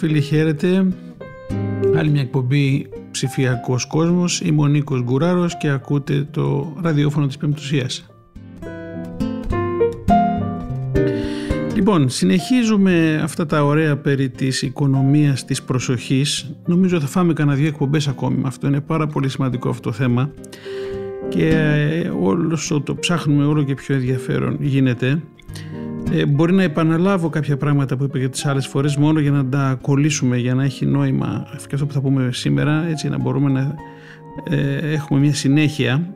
Φίλοι, χαίρετε. Άλλη μια εκπομπή ψηφιακός κόσμος. Είμαι ο Νίκος Γκουράρος και ακούτε το ραδιόφωνο της Πεμπτουσίας. Λοιπόν, συνεχίζουμε αυτά τα ωραία περί της οικονομίας της προσοχής. Νομίζω θα φάμε κανένα δύο εκπομπές ακόμη με αυτό. Είναι πάρα πολύ σημαντικό αυτό το θέμα και ε, όσο το ψάχνουμε όλο και πιο ενδιαφέρον γίνεται. Ε, μπορεί να επαναλάβω κάποια πράγματα που είπα για τις άλλες φορές μόνο για να τα κολλήσουμε, για να έχει νόημα και αυτό που θα πούμε σήμερα, έτσι να μπορούμε να ε, έχουμε μια συνέχεια.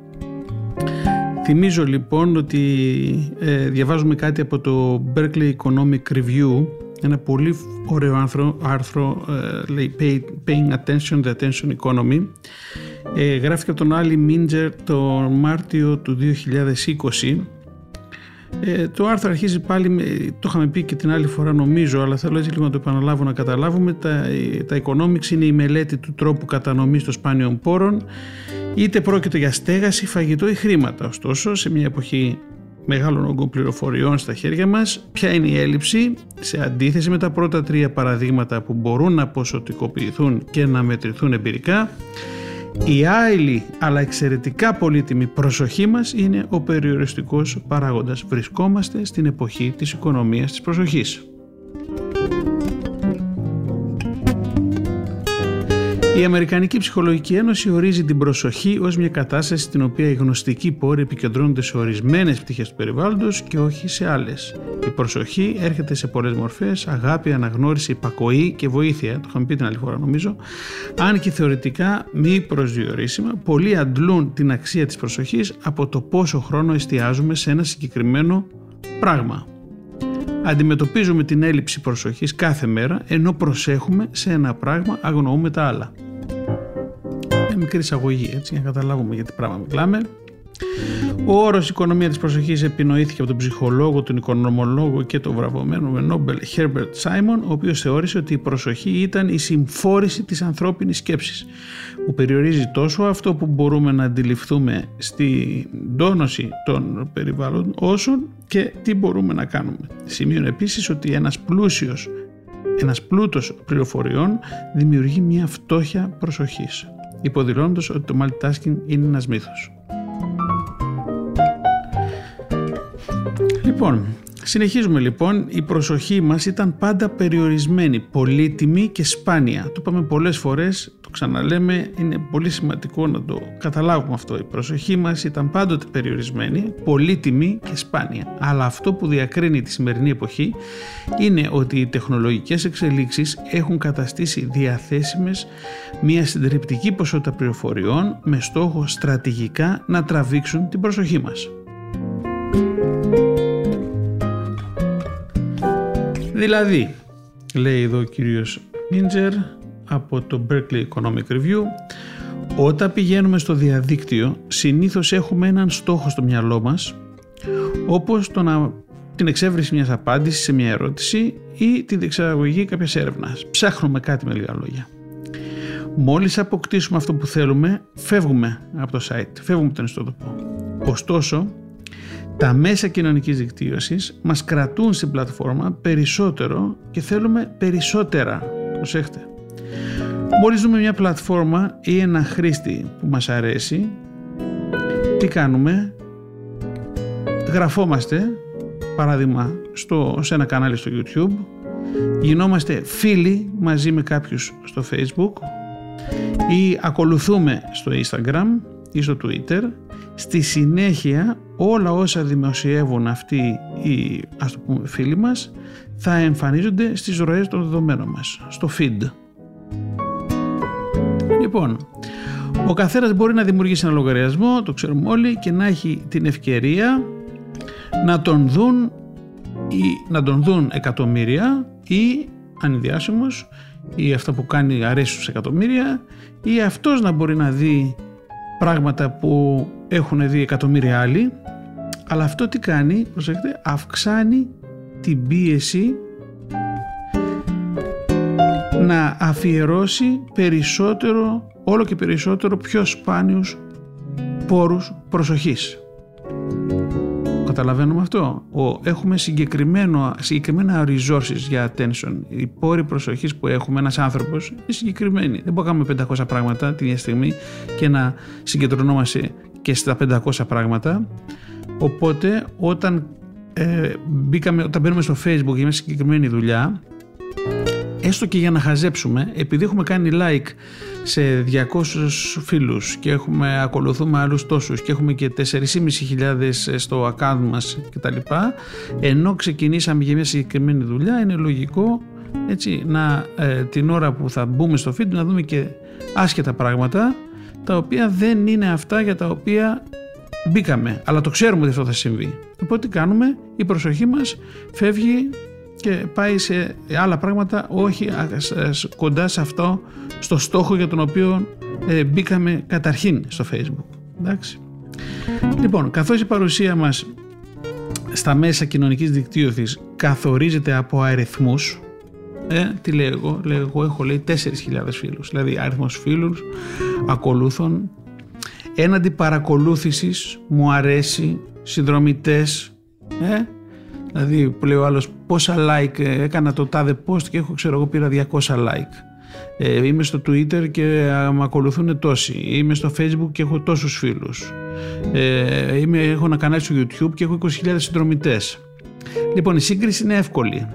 Θυμίζω λοιπόν ότι ε, διαβάζουμε κάτι από το Berkeley Economic Review, ένα πολύ ωραίο άρθρο, άρθρο ε, λέει Paying Attention, the Attention Economy. Ε, γράφηκε από τον Άλλη Μίντζερ το Μάρτιο του 2020 ε, το άρθρο αρχίζει πάλι, το είχαμε πει και την άλλη φορά νομίζω, αλλά θέλω έτσι λίγο να το επαναλάβω να καταλάβουμε. Τα, τα economics είναι η μελέτη του τρόπου κατανομής των σπάνιων πόρων, είτε πρόκειται για στέγαση, φαγητό ή χρήματα. Ωστόσο, σε μια εποχή μεγάλων όγκων πληροφοριών στα χέρια μας, ποια είναι η έλλειψη; Σε αντίθεση με τα πρώτα τρία παραδείγματα που μπορούν να ποσοτικοποιηθούν και να μετρηθούν εμπειρικά, η άειλη αλλά εξαιρετικά πολύτιμη προσοχή μας είναι ο περιοριστικός παράγοντας. Βρισκόμαστε στην εποχή της οικονομίας της προσοχής. Η Αμερικανική Ψυχολογική Ένωση ορίζει την προσοχή ως μια κατάσταση στην οποία οι γνωστικοί πόροι επικεντρώνονται σε ορισμένες πτυχές του περιβάλλοντος και όχι σε άλλες. Η προσοχή έρχεται σε πολλές μορφές, αγάπη, αναγνώριση, υπακοή και βοήθεια. Το είχαμε πει την άλλη φορά νομίζω. Αν και θεωρητικά μη προσδιορίσιμα, πολλοί αντλούν την αξία της προσοχής από το πόσο χρόνο εστιάζουμε σε ένα συγκεκριμένο πράγμα. Αντιμετωπίζουμε την έλλειψη προσοχής κάθε μέρα, ενώ προσέχουμε σε ένα πράγμα, αγνοούμε τα άλλα. Μια μικρή εισαγωγή, έτσι, για να καταλάβουμε για τι πράγμα μιλάμε. Ο όρος Οικονομία της Προσοχής επινοήθηκε από τον ψυχολόγο, τον οικονομολόγο και τον βραβευμένο με Νόμπελ Herbert Simon, ο οποίος θεώρησε ότι η προσοχή ήταν η συμφόρηση της ανθρώπινης σκέψης, που περιορίζει τόσο αυτό που μπορούμε να αντιληφθούμε στην τόνωση των περιβάλλων, όσο και τι μπορούμε να κάνουμε. Σημείων επίσης ότι ένας πλούσιος ένας πλούτος πληροφοριών δημιουργεί μια φτώχεια προσοχής, υποδηλώνοντας ότι το multitasking είναι ένας μύθος. Λοιπόν, συνεχίζουμε λοιπόν. Η προσοχή μας ήταν πάντα περιορισμένη, πολύτιμη και σπάνια. Το είπαμε πολλές φορές, το ξαναλέμε, είναι πολύ σημαντικό να το καταλάβουμε αυτό. Η προσοχή μας ήταν πάντοτε περιορισμένη, πολύτιμη και σπάνια. Αλλά αυτό που διακρίνει τη σημερινή εποχή είναι ότι οι τεχνολογικές εξελίξεις έχουν καταστήσει διαθέσιμες μια συντριπτική ποσότητα πληροφοριών με στόχο στρατηγικά να τραβήξουν την προσοχή μας. Δηλαδή, λέει εδώ ο κύριος Μίντζερ από το Berkeley Economic Review, όταν πηγαίνουμε στο διαδίκτυο συνήθως έχουμε έναν στόχο στο μυαλό μας όπως το να, την εξέβριση μιας απάντησης σε μια ερώτηση ή την διεξαγωγή κάποιας έρευνας. Ψάχνουμε κάτι με λίγα λόγια. Μόλις αποκτήσουμε αυτό που θέλουμε, φεύγουμε από το site, φεύγουμε από τον ιστότοπο. Ωστόσο, τα μέσα κοινωνικής δικτύωσης μας κρατούν στην πλατφόρμα περισσότερο και θέλουμε περισσότερα. Προσέχτε. Μόλις δούμε μια πλατφόρμα ή ένα χρήστη που μας αρέσει, τι κάνουμε, γραφόμαστε, παράδειγμα, στο, σε ένα κανάλι στο YouTube, γινόμαστε φίλοι μαζί με κάποιους στο Facebook ή ακολουθούμε στο Instagram ή στο Twitter Στη συνέχεια όλα όσα δημοσιεύουν αυτοί οι ας το πούμε, φίλοι μας θα εμφανίζονται στις ροές των δεδομένων μας, στο feed. Λοιπόν, ο καθένας μπορεί να δημιουργήσει ένα λογαριασμό, το ξέρουμε όλοι, και να έχει την ευκαιρία να τον δουν, ή, να τον δουν εκατομμύρια ή αν είναι διάσημος ή αυτό που κάνει αρέσει στους εκατομμύρια ή αυτός να μπορεί να δει πράγματα που έχουν δει εκατομμύρια άλλοι αλλά αυτό τι κάνει, προσέξτε, αυξάνει την πίεση να αφιερώσει περισσότερο, όλο και περισσότερο πιο σπάνιους πόρους προσοχής. Καταλαβαίνουμε αυτό. Ο, έχουμε συγκεκριμένο, συγκεκριμένα resources για attention. Οι πόροι προσοχής που έχουμε ένας άνθρωπος είναι συγκεκριμένοι. Δεν μπορούμε να κάνουμε 500 πράγματα την ίδια στιγμή και να συγκεντρωνόμαστε και στα 500 πράγματα. Οπότε όταν, ε, μπήκαμε, όταν μπαίνουμε στο facebook για μια συγκεκριμένη δουλειά έστω και για να χαζέψουμε, επειδή έχουμε κάνει like σε 200 φίλους και έχουμε ακολουθούμε άλλους τόσους και έχουμε και 4.500 στο account μας κτλ. Ενώ ξεκινήσαμε για μια συγκεκριμένη δουλειά, είναι λογικό έτσι, να, ε, την ώρα που θα μπούμε στο feed να δούμε και άσχετα πράγματα τα οποία δεν είναι αυτά για τα οποία μπήκαμε, αλλά το ξέρουμε ότι αυτό θα συμβεί. Οπότε τι κάνουμε, η προσοχή μας φεύγει και πάει σε άλλα πράγματα όχι κοντά σε αυτό στο στόχο για τον οποίο ε, μπήκαμε καταρχήν στο facebook. Εντάξει. Λοιπόν καθώς η παρουσία μας στα μέσα κοινωνικής δικτύωσης καθορίζεται από αριθμούς ε, τι λέω εγώ, λέω εγώ έχω λέει 4.000 φίλους. Δηλαδή αριθμός φίλους ακολούθων έναντι παρακολούθησης μου αρέσει συνδρομητές ε, Δηλαδή που λέει ο άλλος πόσα like ε, έκανα το τάδε post και έχω ξέρω εγώ πήρα 200 like. Ε, είμαι στο Twitter και με ακολουθούν τόσοι. Είμαι στο Facebook και έχω τόσους φίλους. Ε, είμαι, έχω ένα κανάλι στο YouTube και έχω 20.000 συνδρομητές. Λοιπόν η σύγκριση είναι εύκολη.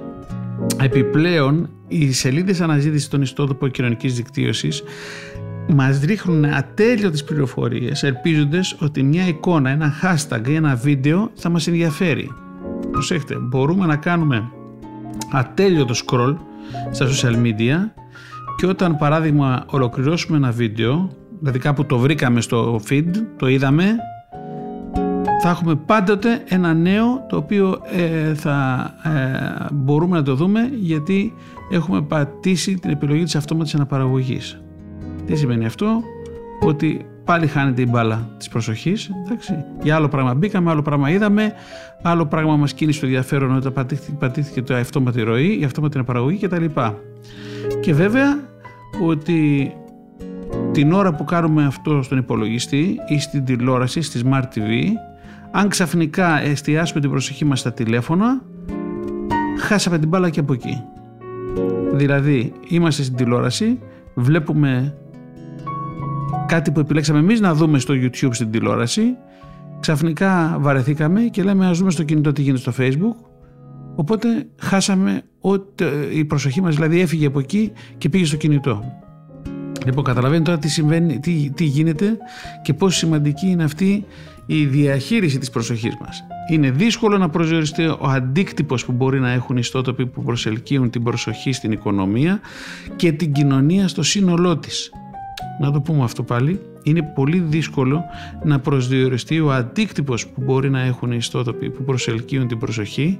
Επιπλέον οι σελίδες αναζήτησης των ιστότοπων κοινωνικής δικτύωσης μας ρίχνουν ατέλειωτες πληροφορίες ελπίζοντας ότι μια εικόνα, ένα hashtag ή ένα βίντεο θα μας ενδιαφέρει προσέχτε, μπορούμε να κάνουμε ατέλειωτο scroll στα social media και όταν παράδειγμα ολοκληρώσουμε ένα βίντεο, δηλαδή κάπου το βρήκαμε στο feed, το είδαμε, θα έχουμε πάντοτε ένα νέο το οποίο ε, θα ε, μπορούμε να το δούμε γιατί έχουμε πατήσει την επιλογή της αυτόματης αναπαραγωγής. Τι σημαίνει αυτό, ότι πάλι χάνεται η μπάλα της προσοχής. Για άλλο πράγμα μπήκαμε, άλλο πράγμα είδαμε, άλλο πράγμα μας κίνησε το ενδιαφέρον όταν πατήθηκε, πατήθηκε το αυτόματη ροή, η αυτόματη αναπαραγωγή κτλ. Και βέβαια ότι την ώρα που κάνουμε αυτό στον υπολογιστή ή στην τηλεόραση, στη Smart TV, αν ξαφνικά εστιάσουμε την προσοχή μας στα τηλέφωνα, χάσαμε την μπάλα και από εκεί. Δηλαδή, είμαστε στην τηλεόραση, βλέπουμε κάτι που επιλέξαμε εμείς να δούμε στο YouTube στην τηλεόραση. Ξαφνικά βαρεθήκαμε και λέμε ας δούμε στο κινητό τι γίνεται στο Facebook. Οπότε χάσαμε ότι η προσοχή μας δηλαδή έφυγε από εκεί και πήγε στο κινητό. Λοιπόν καταλαβαίνετε τώρα τι συμβαίνει τι, τι γίνεται και πόσο σημαντική είναι αυτή η διαχείριση της προσοχής μας. Είναι δύσκολο να προσδιοριστεί ο αντίκτυπος που μπορεί να έχουν οι ιστότοποι που προσελκύουν την προσοχή στην οικονομία και την κοινωνία στο σύνολό της να το πούμε αυτό πάλι, είναι πολύ δύσκολο να προσδιοριστεί ο αντίκτυπος που μπορεί να έχουν οι ιστότοποι που προσελκύουν την προσοχή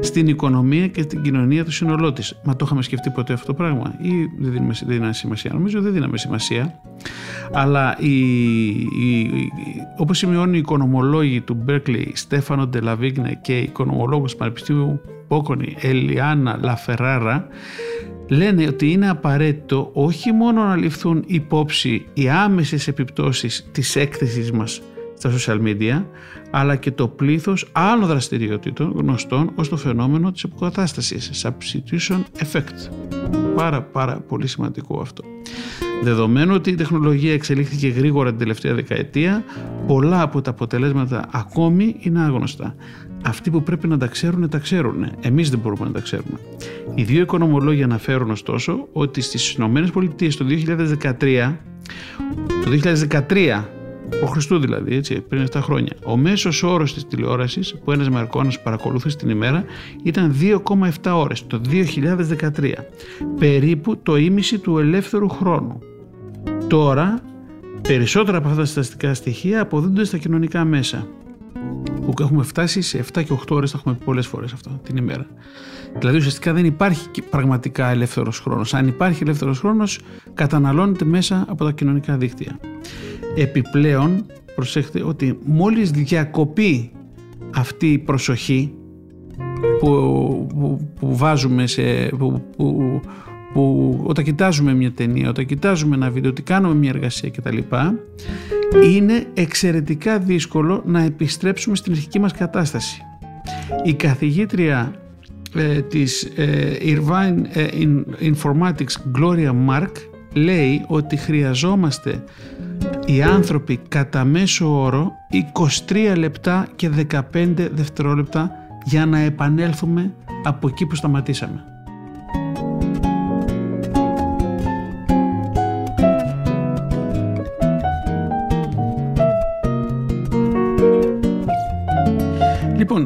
στην οικονομία και την κοινωνία του σύνολό της. Μα το είχαμε σκεφτεί ποτέ αυτό το πράγμα; Ή δεν δίνουμε, δεν δίναμε σημασία; Νομίζω δεν δίναμε σημασία. Αλλά η, η, όπως σημειώνουν οι οικονομολόγοι του Berkeley, Στέφανο Ντελαβίγνε και οι οικονομολόγος του Πανεπιστήμιου Πόκονη, Ελιάνα Λαφεράρα, λένε ότι είναι απαραίτητο όχι μόνο να ληφθούν υπόψη οι άμεσες επιπτώσεις της έκθεσης μας στα social media, αλλά και το πλήθος άλλων δραστηριοτήτων γνωστών ως το φαινόμενο της αποκατάστασης, substitution effect. Πάρα πάρα πολύ σημαντικό αυτό. Δεδομένου ότι η τεχνολογία εξελίχθηκε γρήγορα την τελευταία δεκαετία, πολλά από τα αποτελέσματα ακόμη είναι άγνωστα αυτοί που πρέπει να τα ξέρουν τα ξέρουν. Εμείς δεν μπορούμε να τα ξέρουμε. Οι δύο οικονομολόγοι αναφέρουν ωστόσο ότι στις ΗΠΑ το 2013, το 2013 ο Χριστού δηλαδή, έτσι, πριν 7 χρόνια. Ο μέσος όρος της τηλεόρασης που ένας Μαρκώνας παρακολουθούσε την ημέρα ήταν 2,7 ώρες το 2013. Περίπου το ίμιση του ελεύθερου χρόνου. Τώρα, περισσότερα από αυτά τα στατιστικά στοιχεία αποδίδονται στα κοινωνικά μέσα που έχουμε φτάσει σε 7 και 8 ώρες, θα έχουμε πει πολλές φορές αυτό την ημέρα. Δηλαδή ουσιαστικά δεν υπάρχει πραγματικά ελεύθερος χρόνος. Αν υπάρχει ελεύθερος χρόνος καταναλώνεται μέσα από τα κοινωνικά δίκτυα. Επιπλέον προσέχετε ότι μόλις διακοπεί αυτή η προσοχή που, που, βάζουμε σε, που, που, που όταν κοιτάζουμε μια ταινία, όταν κοιτάζουμε ένα βίντεο, ότι κάνουμε μια εργασία κτλ είναι εξαιρετικά δύσκολο να επιστρέψουμε στην αρχική μας κατάσταση. Η καθηγήτρια ε, της ε, Irvine ε, Informatics Gloria Mark λέει ότι χρειαζόμαστε οι άνθρωποι κατά μέσο όρο 23 λεπτά και 15 δευτερόλεπτα για να επανέλθουμε από εκεί που σταματήσαμε.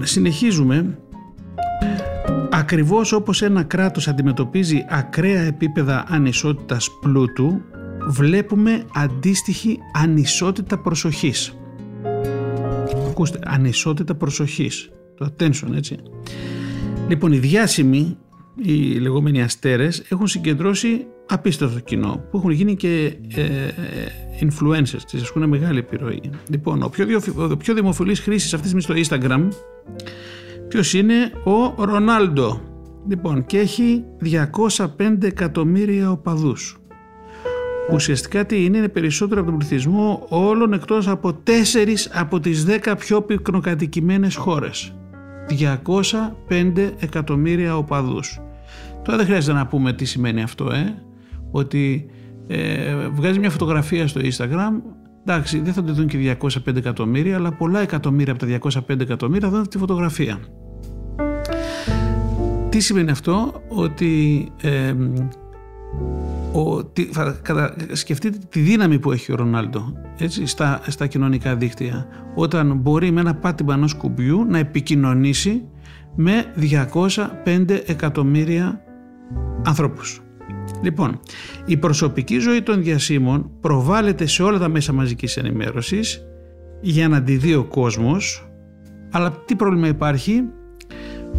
Συνεχίζουμε. Ακριβώς όπως ένα κράτος αντιμετωπίζει ακραία επίπεδα ανισότητας πλούτου, βλέπουμε αντίστοιχη ανισότητα προσοχής. Ακούστε, ανισότητα προσοχής. Το attention, έτσι. Λοιπόν, οι διάσημοι, οι λεγόμενοι αστέρες, έχουν συγκεντρώσει απίστευτο κοινό, που έχουν γίνει και ε, ε influencers, τις ασκούν μεγάλη επιρροή. Λοιπόν, ο πιο, ο πιο δημοφιλής χρήσης αυτής της στο Instagram, ποιος είναι ο Ρονάλντο. Λοιπόν, και έχει 205 εκατομμύρια οπαδούς. Ουσιαστικά τι είναι, είναι περισσότερο από τον πληθυσμό όλων εκτός από 4 από τις 10 πιο πυκνοκατοικημένες χώρες. 205 εκατομμύρια οπαδούς. Τώρα δεν χρειάζεται να πούμε τι σημαίνει αυτό, ε; ότι ε, βγάζει μια φωτογραφία στο Instagram. Εντάξει δεν θα τη δουν και 205 εκατομμύρια αλλά πολλά εκατομμύρια από τα 205 εκατομμύρια θα δουν τη φωτογραφία. Τι σημαίνει αυτό; Ότι ε, ο, τι, σκεφτείτε τη δύναμη που έχει ο Ρονάλντο έτσι, στα, στα κοινωνικά δίκτυα. Όταν μπορεί με ένα πάτημα ενός κουμπιού να επικοινωνήσει με 205 εκατομμύρια ανθρώπους. Λοιπόν, η προσωπική ζωή των διασύμων προβάλλεται σε όλα τα μέσα μαζικής ενημέρωσης για να τη δει ο κόσμος, αλλά τι πρόβλημα υπάρχει,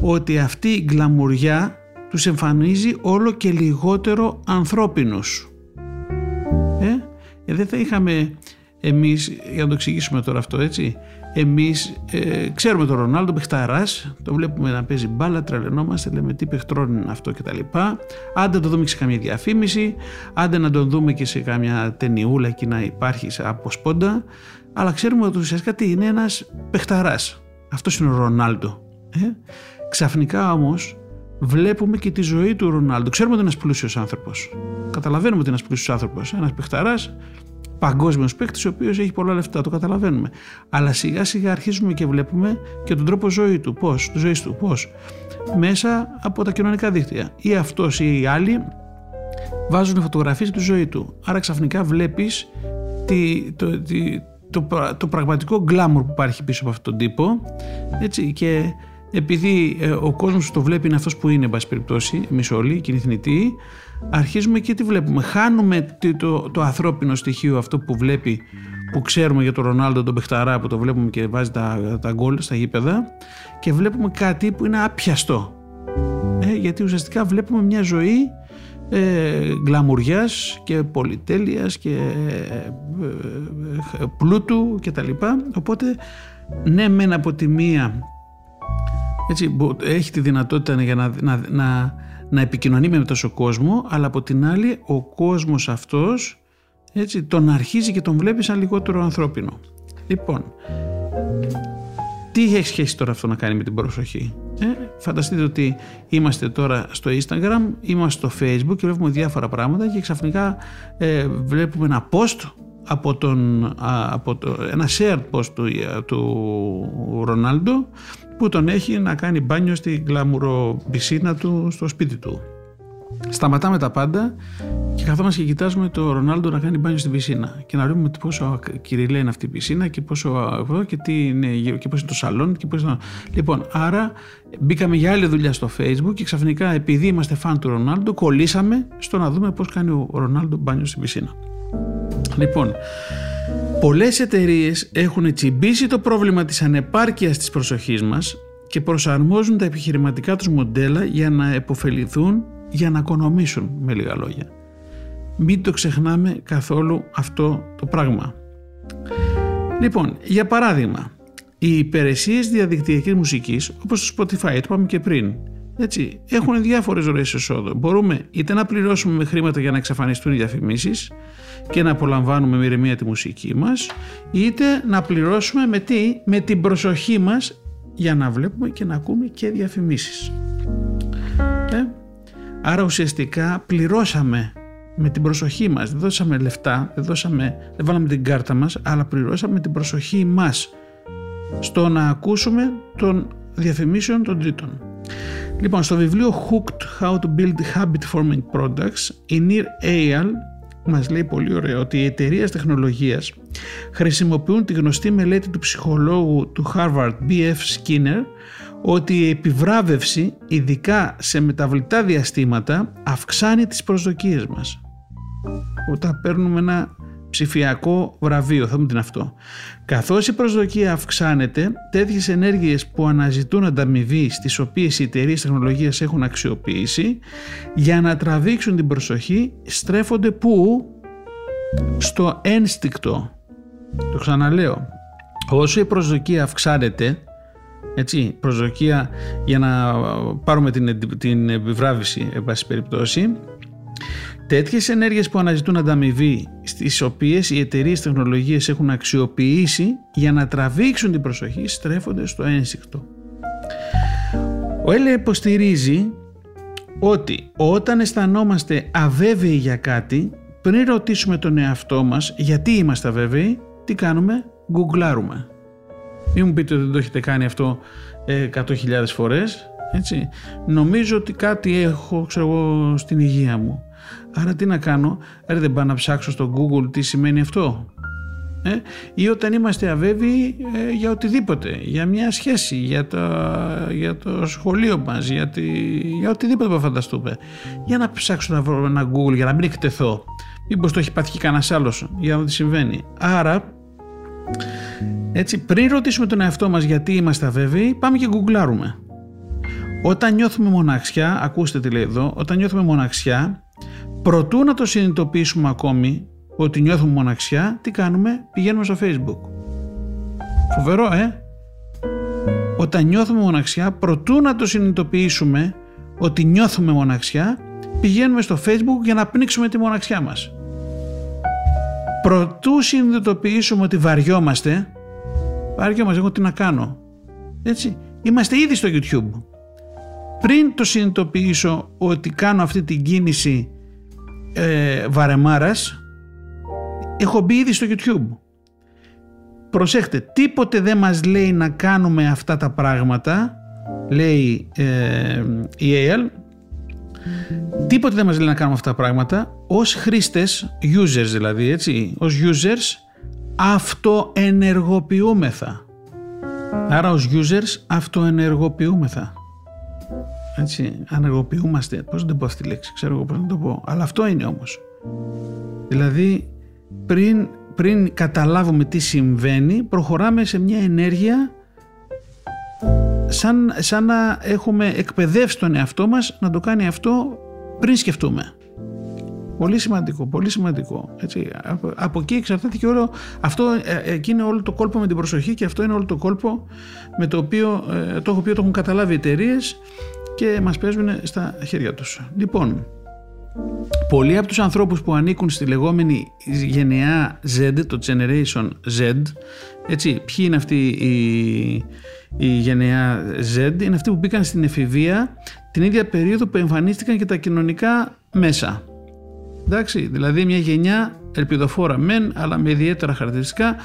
ότι αυτή η γκλαμουριά τους εμφανίζει όλο και λιγότερο ανθρώπινους. Ε, ε δεν θα είχαμε εμείς, για να το εξηγήσουμε τώρα αυτό έτσι, εμείς ε, ξέρουμε τον Ρονάλντο παιχταράς, το βλέπουμε να παίζει μπάλα, τρελαινόμαστε, λέμε τι παιχτρόν είναι αυτό κτλ. Άντε να το δούμε και σε καμία διαφήμιση, άντε να τον δούμε και σε καμιά ταινιούλα εκεί να υπάρχει από σπόντα, αλλά ξέρουμε ότι ουσιαστικά τι είναι ένας παιχταράς. Αυτός είναι ο Ρονάλντο. Ε; Ξαφνικά όμως βλέπουμε και τη ζωή του Ρονάλντο. Ξέρουμε ότι είναι ένας πλούσιος άνθρωπος. Καταλαβαίνουμε ότι είναι ένας πλούσιος άνθρωπος. Ένας παιχταράς παγκόσμιος παίκτης, ο οποίος έχει πολλά λεφτά, το καταλαβαίνουμε. Αλλά σιγά σιγά αρχίζουμε και βλέπουμε και τον τρόπο ζωή του. Πώς, της ζωής του, πώς; Μέσα από τα κοινωνικά δίκτυα. Ή αυτός ή οι άλλοι βάζουν φωτογραφίες τη ζωή του. Άρα ξαφνικά βλέπεις το, το, το, πραγματικό γκλάμουρ που υπάρχει πίσω από αυτόν τον τύπο έτσι, και επειδή ε, ο κόσμος το βλέπει είναι αυτός που είναι εν πάση περιπτώσει εμείς όλοι, οι κινηθνητοί αρχίζουμε και τι βλέπουμε. Χάνουμε το, το, ανθρώπινο στοιχείο αυτό που βλέπει, που ξέρουμε για τον Ρονάλντο τον Πεχταρά που το βλέπουμε και βάζει τα, τα γκολ στα γήπεδα και βλέπουμε κάτι που είναι άπιαστο. Ε, γιατί ουσιαστικά βλέπουμε μια ζωή ε, γκλαμουριάς και πολυτέλειας και ε, ε πλούτου και τα λοιπά. Οπότε ναι μεν από τη μία έτσι, έχει τη δυνατότητα για να, να, να να επικοινωνεί με τόσο κόσμο, αλλά από την άλλη ο κόσμος αυτός έτσι, τον αρχίζει και τον βλέπει σαν λιγότερο ανθρώπινο. Λοιπόν, τι έχει σχέση τώρα αυτό να κάνει με την προσοχή; Ε, φανταστείτε ότι είμαστε τώρα στο Instagram, είμαστε στο Facebook και βλέπουμε διάφορα πράγματα και ξαφνικά ε, βλέπουμε ένα post από, τον, από το, ένα shared post του, του Ρονάλντο που τον έχει να κάνει μπάνιο στην γκλαμουρο πισίνα του στο σπίτι του. Σταματάμε τα πάντα και καθόμαστε και κοιτάζουμε το Ρονάλντο να κάνει μπάνιο στην πισίνα και να βλέπουμε πόσο κυριλέ είναι αυτή η πισίνα και πόσο και τι είναι και πώς είναι το σαλόν και πώς είναι... Λοιπόν, άρα μπήκαμε για άλλη δουλειά στο facebook και ξαφνικά επειδή είμαστε φαν του Ρονάλντο κολλήσαμε στο να δούμε πώς κάνει ο Ρονάλντο μπάνιο στην πισίνα. Λοιπόν, Πολλές εταιρείες έχουν τσιμπήσει το πρόβλημα της ανεπάρκειας της προσοχής μας και προσαρμόζουν τα επιχειρηματικά τους μοντέλα για να επωφεληθούν, για να οικονομήσουν με λίγα λόγια. Μην το ξεχνάμε καθόλου αυτό το πράγμα. Λοιπόν, για παράδειγμα, οι υπηρεσίες διαδικτυακής μουσικής, όπως το Spotify, το είπαμε και πριν, έτσι, έχουν διάφορες ροές εσόδου. Μπορούμε είτε να πληρώσουμε με χρήματα για να εξαφανιστούν οι διαφημίσεις και να απολαμβάνουμε με ηρεμία τη μουσική μας, είτε να πληρώσουμε με τι, με την προσοχή μας για να βλέπουμε και να ακούμε και διαφημίσεις. Ε; Άρα ουσιαστικά πληρώσαμε με την προσοχή μας, δεν δώσαμε λεφτά, δεν, δώσαμε, δεν βάλαμε την κάρτα μας, αλλά πληρώσαμε την προσοχή μας στο να ακούσουμε των διαφημίσεων των τρίτων. Λοιπόν, στο βιβλίο Hooked How to Build Habit Forming Products, η Nir Eyal μας λέει πολύ ωραίο ότι οι εταιρείες τεχνολογίας χρησιμοποιούν τη γνωστή μελέτη του ψυχολόγου του Harvard B.F. Skinner ότι η επιβράβευση, ειδικά σε μεταβλητά διαστήματα, αυξάνει τις προσδοκίες μας. Όταν παίρνουμε ένα ψηφιακό βραβείο, θα δούμε τι αυτό. Καθώς η προσδοκία αυξάνεται, τέτοιες ενέργειες που αναζητούν ανταμοιβή στις οποίες οι εταιρείες τεχνολογίας έχουν αξιοποιήσει, για να τραβήξουν την προσοχή, στρέφονται πού; Στο ένστικτο. Το ξαναλέω. Όσο η προσδοκία αυξάνεται, έτσι, προσδοκία για να πάρουμε την, την επιβράβευση, εν πάση περιπτώσει, Τέτοιες ενέργειες που αναζητούν ανταμοιβή στις οποίες οι εταιρείες τεχνολογίες έχουν αξιοποιήσει για να τραβήξουν την προσοχή στρέφονται στο ένσυκτο. Ο Έλε υποστηρίζει ότι όταν αισθανόμαστε αβέβαιοι για κάτι πριν ρωτήσουμε τον εαυτό μας γιατί είμαστε αβέβαιοι τι κάνουμε, γκουγκλάρουμε. Μην μου πείτε ότι δεν το έχετε κάνει αυτό 100.000 ε, φορές έτσι. Νομίζω ότι κάτι έχω ξέρω εγώ, στην υγεία μου. Άρα τι να κάνω, άρα δεν πάω να ψάξω στο Google τι σημαίνει αυτό. Ε; Ή όταν είμαστε αβέβαιοι ε, για οτιδήποτε, για μια σχέση, για το, για το σχολείο μας, για, τη, για οτιδήποτε που φανταστούμε. Για να ψάξω να βρω ένα Google για να μην εκτεθώ. Μήπως το έχει πάθει κανένας άλλος για να δω τι συμβαίνει. Άρα, έτσι, πριν ρωτήσουμε τον εαυτό μας γιατί είμαστε αβέβαιοι, πάμε και γκουγκλάρουμε. Όταν νιώθουμε μοναξιά, ακούστε τι λέει εδώ, όταν νιώθουμε μοναξιά, προτού να το συνειδητοποιήσουμε ακόμη ότι νιώθουμε μοναξιά, τι κάνουμε, πηγαίνουμε στο facebook. Φοβερό, ε! Όταν νιώθουμε μοναξιά, προτού να το συνειδητοποιήσουμε ότι νιώθουμε μοναξιά, πηγαίνουμε στο facebook για να πνίξουμε τη μοναξιά μας. Προτού συνειδητοποιήσουμε ότι βαριόμαστε, βαριόμαστε, εγώ τι να κάνω. Έτσι, είμαστε ήδη στο YouTube πριν το συνειδητοποιήσω ότι κάνω αυτή την κίνηση ε, βαρεμάρας έχω μπει ήδη στο YouTube. Προσέχτε τίποτε δεν μας λέει να κάνουμε αυτά τα πράγματα λέει ε, η AL τίποτε δεν μας λέει να κάνουμε αυτά τα πράγματα ως χρήστες users δηλαδή έτσι ως users αυτοενεργοποιούμεθα. Άρα ως users αυτοενεργοποιούμεθα έτσι, ανεργοποιούμαστε. Πώς δεν πω αυτή τη λέξη, ξέρω εγώ πώς να το πω. Αλλά αυτό είναι όμως. Δηλαδή, πριν, πριν καταλάβουμε τι συμβαίνει, προχωράμε σε μια ενέργεια σαν, σαν να έχουμε εκπαιδεύσει τον εαυτό μας να το κάνει αυτό πριν σκεφτούμε. Πολύ σημαντικό, πολύ σημαντικό. Έτσι. Από, από εκεί εξαρτάται και όλο, αυτό ε, εκεί είναι όλο το κόλπο με την προσοχή και αυτό είναι όλο το κόλπο με το οποίο, ε, το οποίο το έχουν καταλάβει οι εταιρείες και μας παίζουν στα χέρια τους. Λοιπόν, πολλοί από τους ανθρώπους που ανήκουν στη λεγόμενη γενεά Z, το Generation Z, έτσι, ποιοι είναι αυτοί η, η γενεά Z, είναι αυτοί που μπήκαν στην εφηβεία την ίδια περίοδο που εμφανίστηκαν και τα κοινωνικά μέσα. Εντάξει, δηλαδή μια γενιά ελπιδοφόρα μεν, αλλά με ιδιαίτερα χαρακτηριστικά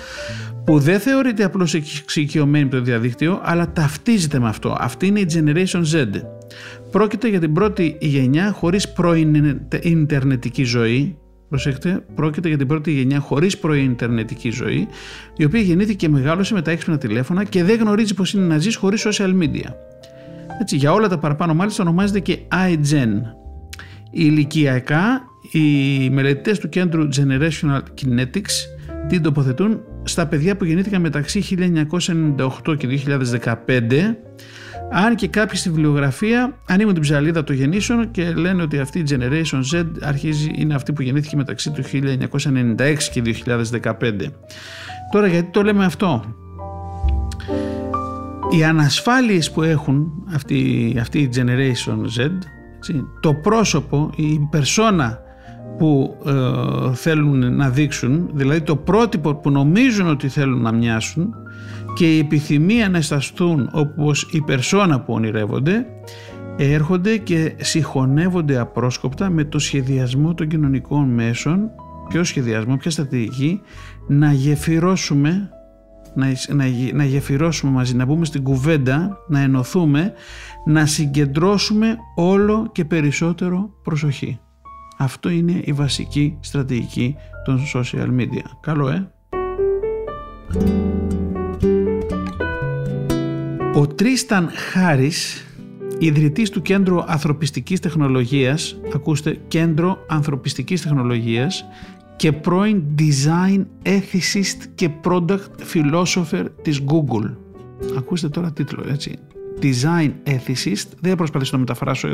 που δεν θεωρείται απλώς εξοικειωμένη με το διαδίκτυο, αλλά ταυτίζεται με αυτό. Αυτή είναι η Generation Z. Πρόκειται για την πρώτη γενιά χωρίς προϊντερνετική ζωή. Προσέξτε, πρόκειται για την πρώτη γενιά χωρίς προϊντερνετική ζωή, η οποία γεννήθηκε και μεγάλωσε με τα έξυπνα τηλέφωνα και δεν γνωρίζει πώ είναι να ζει χωρίς social media. Έτσι, για όλα τα παραπάνω, μάλιστα ονομάζεται και iGen. Ηλικιακά, οι μελετητές του κέντρου Generational Kinetics την τοποθετούν στα παιδιά που γεννήθηκαν μεταξύ 1998 και 2015 αν και κάποιοι στη βιβλιογραφία ανοίγουν την ψαλίδα των γεννήσεων και λένε ότι αυτή η Generation Z αρχίζει, είναι αυτή που γεννήθηκε μεταξύ του 1996 και 2015. Τώρα γιατί το λέμε αυτό; Οι ανασφάλειες που έχουν αυτή, αυτή η Generation Z, το πρόσωπο, η περσόνα που ε, θέλουν να δείξουν, δηλαδή το πρότυπο που νομίζουν ότι θέλουν να μοιάσουν και η επιθυμία να αισθανθούν όπως η περσόνα που ονειρεύονται, έρχονται και συγχωνεύονται απρόσκοπτα με το σχεδιασμό των κοινωνικών μέσων, ποιο σχεδιασμό, ποια στρατηγική, να γεφυρώσουμε να, να, να γεφυρώσουμε μαζί, να μπούμε στην κουβέντα, να ενωθούμε, να συγκεντρώσουμε όλο και περισσότερο προσοχή. Αυτό είναι η βασική στρατηγική των social media. Καλό, ε! Ο Τρίσταν Χάρης, ιδρυτής του Κέντρου Ανθρωπιστικής Τεχνολογίας, ακούστε, Κέντρο Ανθρωπιστικής Τεχνολογίας και πρώην Design Ethicist και Product Philosopher της Google. Ακούστε τώρα τίτλο, έτσι design ethicist, δεν θα προσπαθήσω να μεταφράσω,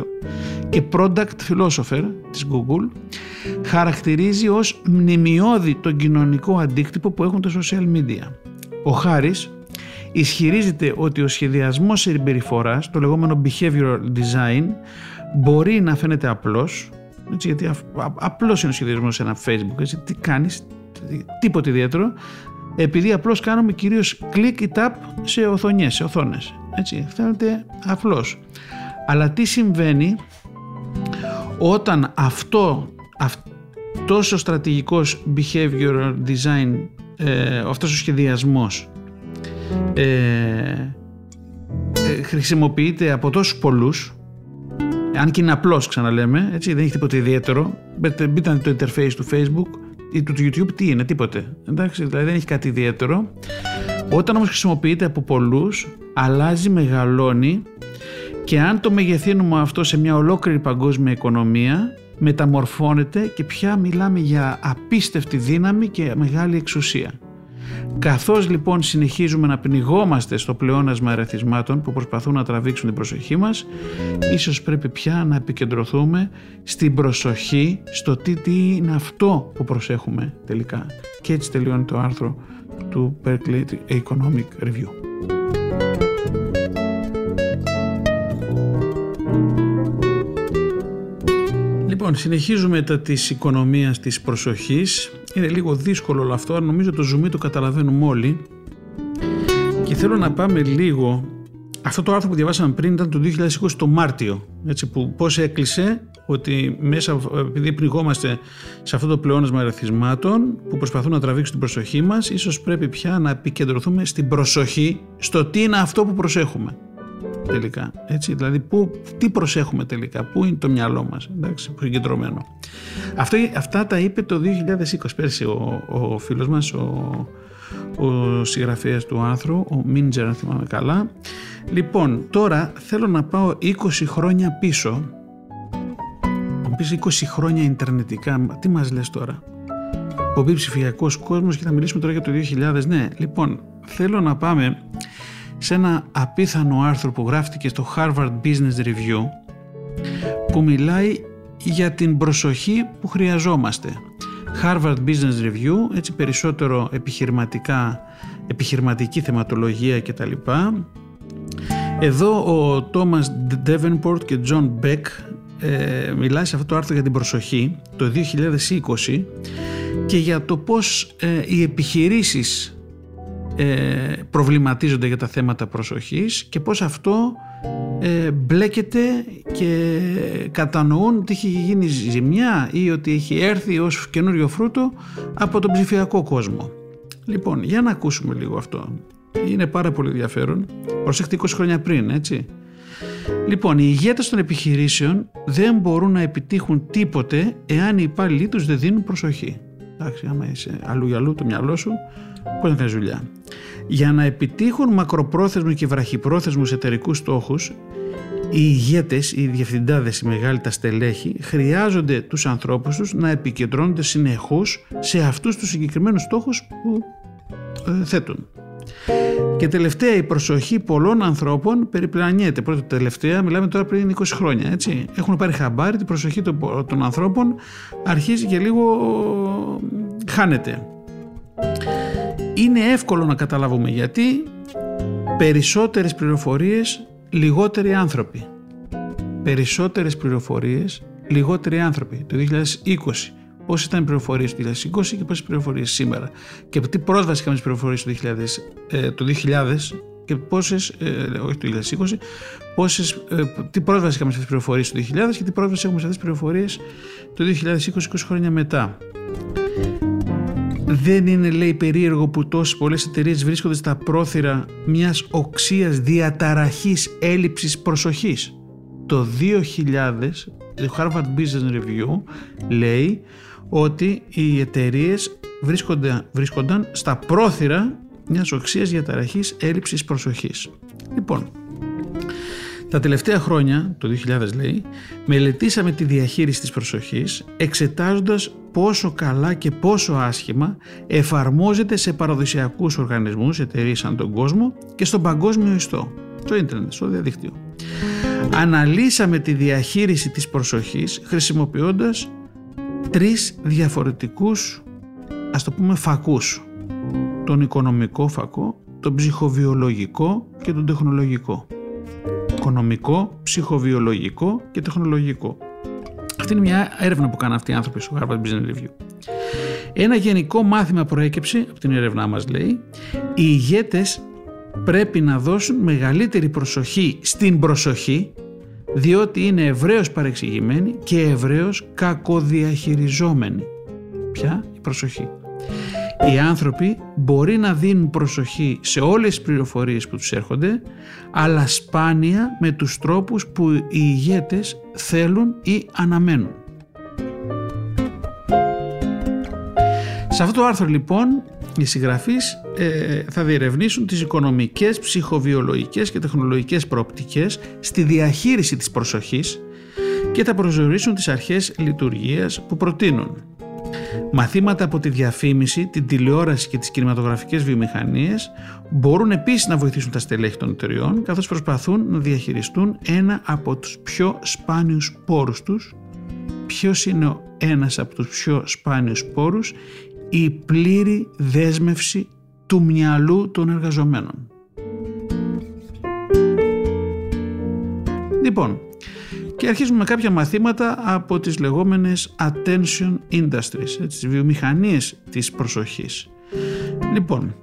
και product philosopher της Google, χαρακτηρίζει ως μνημειώδη τον κοινωνικό αντίκτυπο που έχουν τα social media. Ο Χάρης ισχυρίζεται ότι ο σχεδιασμός συμπεριφοράς, το λεγόμενο behavioral design, μπορεί να φαίνεται απλός, έτσι, γιατί απλώς είναι ο σχεδιασμός σε ένα facebook, έτσι, τι κάνεις, τίποτε ιδιαίτερο, επειδή απλώς κάνουμε κυρίως click ή tap σε οθονιές, σε οθόνες. Έτσι, φαίνεται απλώς. Αλλά τι συμβαίνει όταν αυτό, αυτός ο στρατηγικός behavioral design, ε, αυτός ο σχεδιασμός ε, ε, χρησιμοποιείται από τόσους πολλούς αν και είναι απλός ξαναλέμε, έτσι, δεν έχει τίποτα ιδιαίτερο. Μπείτε το interface του facebook ή του YouTube τι είναι, τίποτε. Εντάξει, δηλαδή δεν έχει κάτι ιδιαίτερο. Όταν όμως χρησιμοποιείται από πολλούς αλλάζει, μεγαλώνει και αν το μεγεθύνουμε αυτό σε μια ολόκληρη παγκόσμια οικονομία μεταμορφώνεται και πια μιλάμε για απίστευτη δύναμη και μεγάλη εξουσία. Καθώς λοιπόν συνεχίζουμε να πνιγόμαστε στο πλεόνασμα ερεθισμάτων που προσπαθούν να τραβήξουν την προσοχή μας, ίσως πρέπει πια να επικεντρωθούμε στην προσοχή, στο τι, τι είναι αυτό που προσέχουμε τελικά. Και έτσι τελειώνει το άρθρο του Berkeley Economic Review. Λοιπόν, συνεχίζουμε τα της οικονομίας της προσοχής. Είναι λίγο δύσκολο όλο αυτό, αλλά νομίζω το ζουμί το καταλαβαίνουμε όλοι. Και θέλω να πάμε λίγο... Αυτό το άρθρο που διαβάσαμε πριν ήταν το 2020 το Μάρτιο, έτσι, που πώς έκλεισε ότι μέσα, επειδή πνιγόμαστε σε αυτό το πλεόνασμα ερεθισμάτων που προσπαθούν να τραβήξουν την προσοχή μας, ίσως πρέπει πια να επικεντρωθούμε στην προσοχή, στο τι είναι αυτό που προσέχουμε τελικά. Έτσι, δηλαδή, που, τι προσέχουμε τελικά, πού είναι το μυαλό μας, εντάξει, που συγκεντρωμένο. Αυτό, αυτά τα είπε το 2020 πέρσι ο, ο φίλος μας, ο, ο συγγραφέας του άνθρω, ο Μίντζερ, αν θυμάμαι καλά. Λοιπόν, τώρα θέλω να πάω 20 χρόνια πίσω. Να πεις 20 χρόνια ιντερνετικά, τι μας λες τώρα; Πομπή ψηφιακό κόσμος και θα μιλήσουμε τώρα για το 2000. Ναι, λοιπόν, θέλω να πάμε σε ένα απίθανο άρθρο που γράφτηκε στο Harvard Business Review που μιλάει για την προσοχή που χρειαζόμαστε. Harvard Business Review, έτσι περισσότερο επιχειρηματικά, επιχειρηματική θεματολογία κτλ. Εδώ ο Thomas Davenport και John Beck ε, μιλάει σε αυτό το άρθρο για την προσοχή το 2020 και για το πώς ε, οι επιχειρήσεις ε, προβληματίζονται για τα θέματα προσοχής και πώς αυτό ε, μπλέκεται και κατανοούν ότι έχει γίνει ζημιά ή ότι έχει έρθει ως καινούριο φρούτο από τον ψηφιακό κόσμο. Λοιπόν, για να ακούσουμε λίγο αυτό. Είναι πάρα πολύ ενδιαφέρον. Προσέχτε 20 χρόνια πριν, έτσι. Λοιπόν, οι ηγέτες των επιχειρήσεων δεν μπορούν να επιτύχουν τίποτε εάν οι υπάλληλοι τους δεν δίνουν προσοχή. Εντάξει, άμα είσαι αλλού για αλλού το μυαλό σου, πώς να κάνεις δουλειά. Για να επιτύχουν μακροπρόθεσμους και βραχυπρόθεσμους εταιρικούς στόχους, οι ηγέτες, οι διευθυντάδες, οι μεγάλοι τα στελέχη χρειάζονται τους ανθρώπους τους να επικεντρώνονται συνεχώς σε αυτούς τους συγκεκριμένους στόχους που ε, θέτουν. Και τελευταία η προσοχή πολλών ανθρώπων περιπλανιέται. Πρώτα τελευταία, μιλάμε τώρα πριν 20 χρόνια, έτσι. Έχουν πάρει χαμπάρι, την προσοχή των, των ανθρώπων αρχίζει και λίγο χάνεται. Είναι εύκολο να καταλάβουμε γιατί περισσότερες πληροφορίες, λιγότεροι άνθρωποι. Περισσότερες πληροφορίες, λιγότεροι άνθρωποι. Το 2020 Πώς ήταν οι πληροφορίες του 2020 και πόσε πληροφορίες σήμερα. Και τι πρόσβαση είχαμε στις πληροφορίες του 2000, ε, το 2000 και πόσες, ε, όχι το 2020, πόσες, ε, τι πρόσβαση είχαμε στι πληροφορίες του 2000 και τι πρόσβαση έχουμε σε αυτές τις πληροφορίες το 2020, 20 χρόνια μετά. Δεν είναι λέει περίεργο που τόσες πολλές εταιρείες βρίσκονται στα πρόθυρα μιας οξίας διαταραχής έλλειψης προσοχής. Το 2000 το Harvard Business Review λέει ότι οι εταιρείες βρίσκονταν στα πρόθυρα μιας οξίας διαταραχής έλλειψης προσοχής. Λοιπόν, τα τελευταία χρόνια, το 2000 λέει, μελετήσαμε τη διαχείριση της προσοχής εξετάζοντας πόσο καλά και πόσο άσχημα εφαρμόζεται σε παραδοσιακούς οργανισμούς, εταιρείες σαν τον κόσμο και στον παγκόσμιο ιστό, στο ίντερνετ, στο διαδίκτυο. Αναλύσαμε τη διαχείριση της προσοχής χρησιμοποιώντας τρεις διαφορετικούς ας το πούμε φακούς. Τον οικονομικό φακό, τον ψυχοβιολογικό και τον τεχνολογικό. Οικονομικό, ψυχοβιολογικό και τεχνολογικό. Αυτή είναι μια έρευνα που κάνουν αυτοί οι άνθρωποι στο Harvard Business Review. Ένα γενικό μάθημα προέκυψε από την έρευνά μας λέει οι ηγέτες πρέπει να δώσουν μεγαλύτερη προσοχή στην προσοχή διότι είναι ευρέως παρεξηγημένοι και ευρέως κακοδιαχειριζόμενοι. Ποια η προσοχή. Οι άνθρωποι μπορεί να δίνουν προσοχή σε όλες τις πληροφορίες που τους έρχονται, αλλά σπάνια με τους τρόπους που οι ηγέτες θέλουν ή αναμένουν. Σε αυτό το άρθρο λοιπόν οι συγγραφείς ε, θα διερευνήσουν τις οικονομικές, ψυχοβιολογικές και τεχνολογικές προοπτικές στη διαχείριση της προσοχής και θα προσδιορίσουν τις αρχές λειτουργίας που προτείνουν. Μαθήματα από τη διαφήμιση, την τηλεόραση και τις κινηματογραφικές βιομηχανίες μπορούν επίσης να βοηθήσουν τα στελέχη των εταιριών καθώς προσπαθούν να διαχειριστούν ένα από τους πιο σπάνιους πόρους τους. Ποιος είναι ο ένας από τους πιο σπάνιους πόρους η πλήρη δέσμευση του μυαλού των εργαζομένων. Λοιπόν, και αρχίζουμε με κάποια μαθήματα από τις λεγόμενες attention industries, τις βιομηχανίες της προσοχής. Λοιπόν,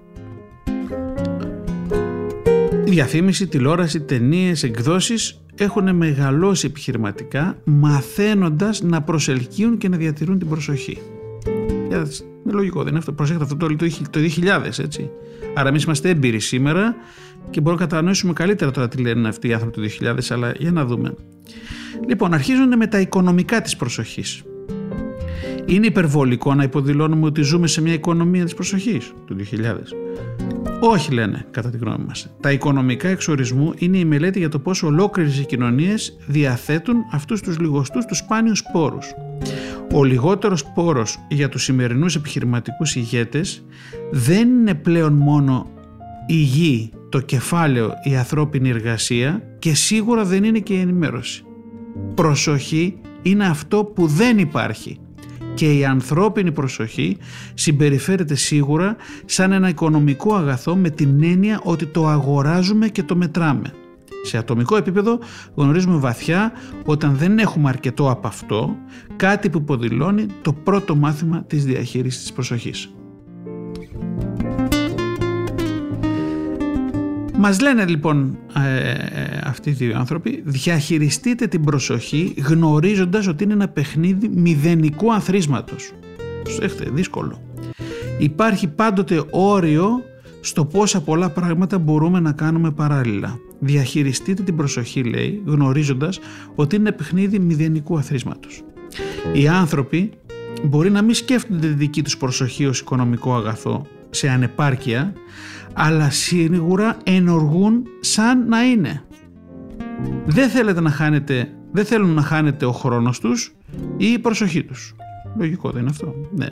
η διαφήμιση, τηλεόραση, ταινίες, εκδόσεις έχουν μεγαλώσει επιχειρηματικά μαθαίνοντας να προσελκύουν και να διατηρούν την προσοχή. Είναι λογικό, δεν είναι αυτό. Προσέξτε, αυτό το, το 2000, έτσι. Άρα, εμείς είμαστε έμπειροι σήμερα και μπορούμε να κατανοήσουμε καλύτερα τώρα τι λένε αυτοί οι άνθρωποι του 2000, αλλά για να δούμε. Λοιπόν, αρχίζουν με τα οικονομικά της προσοχής. Είναι υπερβολικό να υποδηλώνουμε ότι ζούμε σε μια οικονομία της προσοχής του 2000. Όχι λένε κατά τη γνώμη μας. Τα οικονομικά εξορισμού είναι η μελέτη για το πόσο ολόκληρες οι κοινωνίες διαθέτουν αυτούς τους λιγοστούς τους σπάνιους πόρους. Ο λιγότερος πόρος για τους σημερινούς επιχειρηματικούς ηγέτες δεν είναι πλέον μόνο η γη, το κεφάλαιο, η ανθρώπινη εργασία και σίγουρα δεν είναι και η ενημέρωση. Προσοχή είναι αυτό που δεν υπάρχει και η ανθρώπινη προσοχή συμπεριφέρεται σίγουρα σαν ένα οικονομικό αγαθό με την έννοια ότι το αγοράζουμε και το μετράμε. Σε ατομικό επίπεδο γνωρίζουμε βαθιά όταν δεν έχουμε αρκετό από αυτό, κάτι που υποδηλώνει το πρώτο μάθημα της διαχείρισης της προσοχής. Μας λένε λοιπόν ε, ε, αυτοί οι δύο άνθρωποι διαχειριστείτε την προσοχή γνωρίζοντας ότι είναι ένα παιχνίδι μηδενικού ανθρίσματος. Έχετε δύσκολο. Υπάρχει πάντοτε όριο στο πόσα πολλά πράγματα μπορούμε να κάνουμε παράλληλα. Διαχειριστείτε την προσοχή, λέει, γνωρίζοντας ότι είναι παιχνίδι μηδενικού αθροίσματος. Οι άνθρωποι μπορεί να μην σκέφτονται τη δική τους προσοχή ως οικονομικό αγαθό σε ανεπάρκεια, αλλά σίγουρα ενεργούν σαν να είναι. δεν, θέλετε να χάνετε, δεν θέλουν να χάνετε ο χρόνος τους ή η προσοχή τους. Λογικό δεν είναι αυτό. Ναι.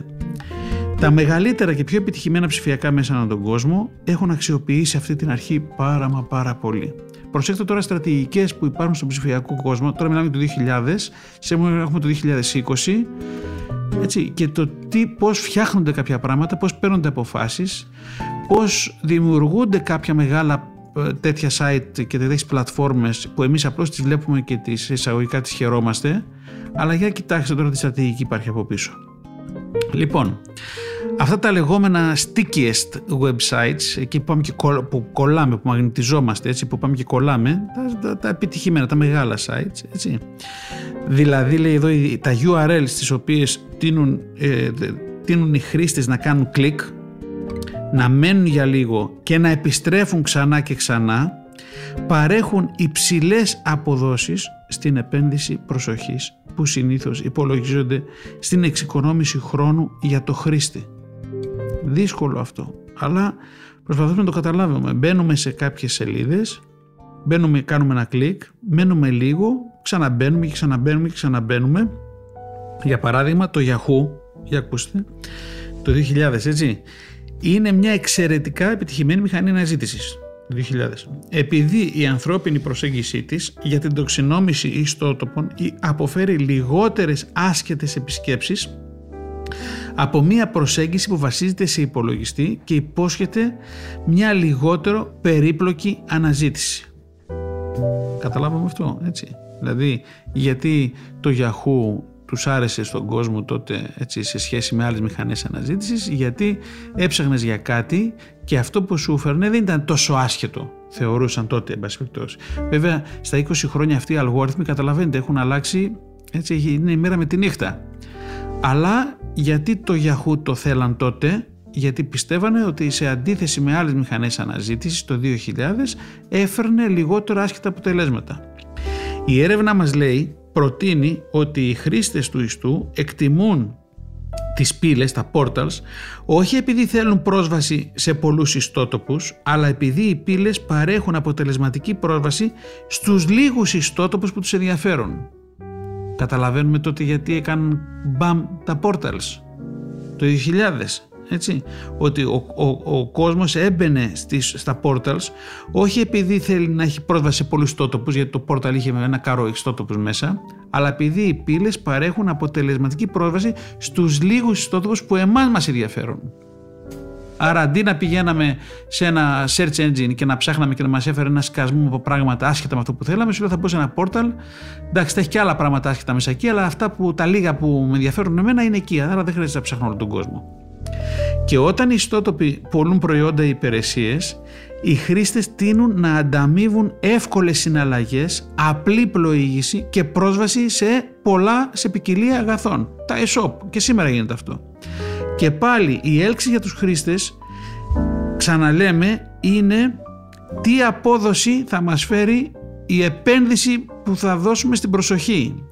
Τα μεγαλύτερα και πιο επιτυχημένα ψηφιακά μέσα ανά τον κόσμο έχουν αξιοποιήσει αυτή την αρχή πάρα μα πάρα πολύ. Προσέξτε τώρα στρατηγικές που υπάρχουν στον ψηφιακό κόσμο. Τώρα μιλάμε το 2000, σήμερα έχουμε το 2020. Έτσι, και το τι, πώς φτιάχνονται κάποια πράγματα, πώς παίρνονται αποφάσεις, πώς δημιουργούνται κάποια μεγάλα ε, τέτοια site και τέτοιες πλατφόρμες που εμείς απλώς τις βλέπουμε και τις εισαγωγικά τις χαιρόμαστε αλλά για κοιτάξτε τώρα τι στρατηγική υπάρχει από πίσω. Λοιπόν, αυτά τα λεγόμενα stickiest websites, εκεί που, πάμε και που κολλάμε, που μαγνητιζόμαστε, έτσι, που πάμε και κολλάμε, τα, τα, επιτυχημένα, τα μεγάλα sites, έτσι. Δηλαδή, λέει εδώ, τα URLs στις οποίες τίνουν, ε, τίνουν οι χρήστες να κάνουν κλικ, να μένουν για λίγο και να επιστρέφουν ξανά και ξανά, παρέχουν υψηλές αποδόσεις στην επένδυση προσοχής που συνήθως υπολογίζονται στην εξοικονόμηση χρόνου για το χρήστη. Δύσκολο αυτό, αλλά προσπαθούμε να το καταλάβουμε. Μπαίνουμε σε κάποιες σελίδες, μπαίνουμε, κάνουμε ένα κλικ, μένουμε λίγο, ξαναμπαίνουμε και ξαναμπαίνουμε και ξαναμπαίνουμε. Για παράδειγμα το Yahoo, για ακούστε, το 2000 έτσι, είναι μια εξαιρετικά επιτυχημένη μηχανή αναζήτησης. 2000. Επειδή η ανθρώπινη προσέγγιση της για την τοξινόμηση ιστότοπων αποφέρει λιγότερες άσχετες επισκέψεις από μια προσέγγιση που βασίζεται σε υπολογιστή και υπόσχεται μια λιγότερο περίπλοκη αναζήτηση. Καταλάβαμε αυτό, έτσι. Δηλαδή, γιατί το Yahoo τους άρεσε στον κόσμο τότε έτσι, σε σχέση με άλλες μηχανές αναζήτησης γιατί έψαχνες για κάτι και αυτό που σου έφερνε δεν ήταν τόσο άσχετο θεωρούσαν τότε εν πάση Βέβαια στα 20 χρόνια αυτοί οι αλγόριθμοι καταλαβαίνετε έχουν αλλάξει έτσι είναι η μέρα με τη νύχτα αλλά γιατί το Yahoo το θέλαν τότε; Γιατί πιστεύανε ότι σε αντίθεση με άλλες μηχανές αναζήτησης το 2000 έφερνε λιγότερο άσχετα αποτελέσματα. Η έρευνα μας λέει προτείνει ότι οι χρήστες του ιστού εκτιμούν τις πύλες, τα portals, όχι επειδή θέλουν πρόσβαση σε πολλούς ιστότοπους, αλλά επειδή οι πύλες παρέχουν αποτελεσματική πρόσβαση στους λίγους ιστότοπους που τους ενδιαφέρουν. Καταλαβαίνουμε τότε γιατί έκαναν μπαμ τα portals το 2000 έτσι, ότι ο, ο, ο κόσμος έμπαινε στις, στα portals όχι επειδή θέλει να έχει πρόσβαση σε πολλούς ιστότοπους γιατί το portal είχε ένα κάρο ιστότοπους μέσα αλλά επειδή οι πύλες παρέχουν αποτελεσματική πρόσβαση στους λίγους ιστότοπους που εμάς μας ενδιαφέρουν. Άρα αντί να πηγαίναμε σε ένα search engine και να ψάχναμε και να μας έφερε ένα σκασμό από πράγματα άσχετα με αυτό που θέλαμε, σου λέω θα πω σε ένα portal. Εντάξει, θα έχει και άλλα πράγματα άσχετα μέσα εκεί, αλλά αυτά που τα λίγα που με ενδιαφέρουν εμένα είναι εκεί. Άρα δεν χρειάζεται να ψάχνω όλο τον κόσμο. Και όταν οι ιστότοποι πολλούν προϊόντα ή υπηρεσίες, οι χρήστες τείνουν να ανταμείβουν εύκολες συναλλαγές, απλή πλοήγηση και πρόσβαση σε πολλά, σε ποικιλία αγαθών. Τα e-shop και σήμερα γίνεται αυτό. Και πάλι η έλξη για τους χρήστες, ξαναλέμε, είναι τι απόδοση θα μας φέρει η επένδυση που θα δώσουμε στην προσοχή.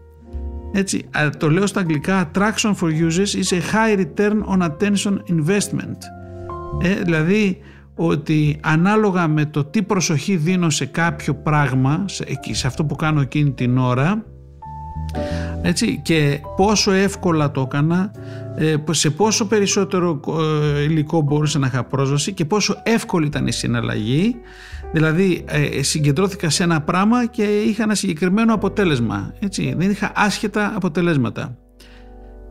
Έτσι, το λέω στα αγγλικά attraction for users is a high return on attention investment. Ε, δηλαδή ότι ανάλογα με το τι προσοχή δίνω σε κάποιο πράγμα, σε, σε αυτό που κάνω εκείνη την ώρα, έτσι, και πόσο εύκολα το έκανα, ε, σε πόσο περισσότερο ε, υλικό μπορούσα να είχα πρόσβαση και πόσο εύκολη ήταν η συναλλαγή, Δηλαδή ε, συγκεντρώθηκα σε ένα πράγμα και είχα ένα συγκεκριμένο αποτέλεσμα. Έτσι, δεν είχα άσχετα αποτελέσματα.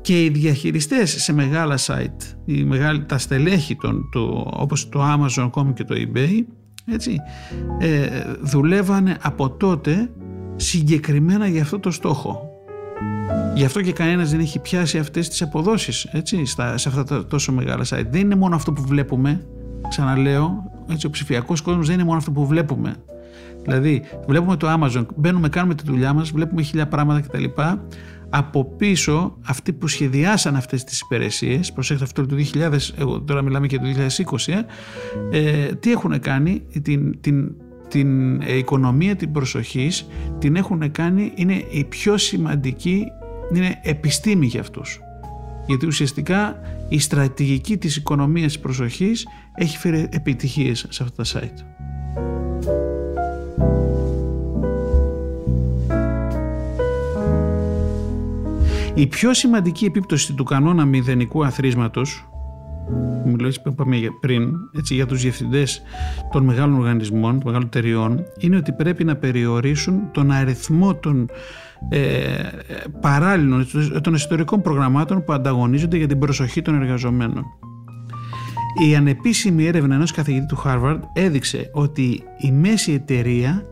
Και οι διαχειριστές σε μεγάλα site, οι μεγάλοι, τα στελέχη των, το, όπως το Amazon και το eBay, έτσι, ε, δουλεύανε από τότε συγκεκριμένα για αυτό το στόχο. Γι' αυτό και κανένας δεν έχει πιάσει αυτές τις αποδόσεις έτσι, στα, σε αυτά τα τόσο μεγάλα site. Δεν είναι μόνο αυτό που βλέπουμε, ξαναλέω, έτσι, ο ψηφιακός κόσμος δεν είναι μόνο αυτό που βλέπουμε. Δηλαδή, βλέπουμε το Amazon, μπαίνουμε, κάνουμε τη δουλειά μας, βλέπουμε χίλια πράγματα κτλ. Από πίσω, αυτοί που σχεδιάσαν αυτές τις υπηρεσίες, προσέξτε αυτό το 2000, εγώ τώρα μιλάμε και το 2020, ε, ε, τι έχουν κάνει, την, την, την οικονομία την προσοχής την έχουν κάνει, είναι η πιο σημαντική, είναι επιστήμη για αυτούς γιατί ουσιαστικά η στρατηγική της οικονομίας της προσοχής έχει φέρει επιτυχίες σε αυτά τα site. Η πιο σημαντική επίπτωση του κανόνα μηδενικού αθροίσματος μιλήσαμε πριν έτσι, για τους διευθυντές των μεγάλων οργανισμών, των μεγάλων εταιριών είναι ότι πρέπει να περιορίσουν τον αριθμό των παράλληλων, των ιστορικών προγραμμάτων που ανταγωνίζονται για την προσοχή των εργαζομένων. Η ανεπίσημη έρευνα ενός καθηγητή του Harvard έδειξε ότι η μέση εταιρεία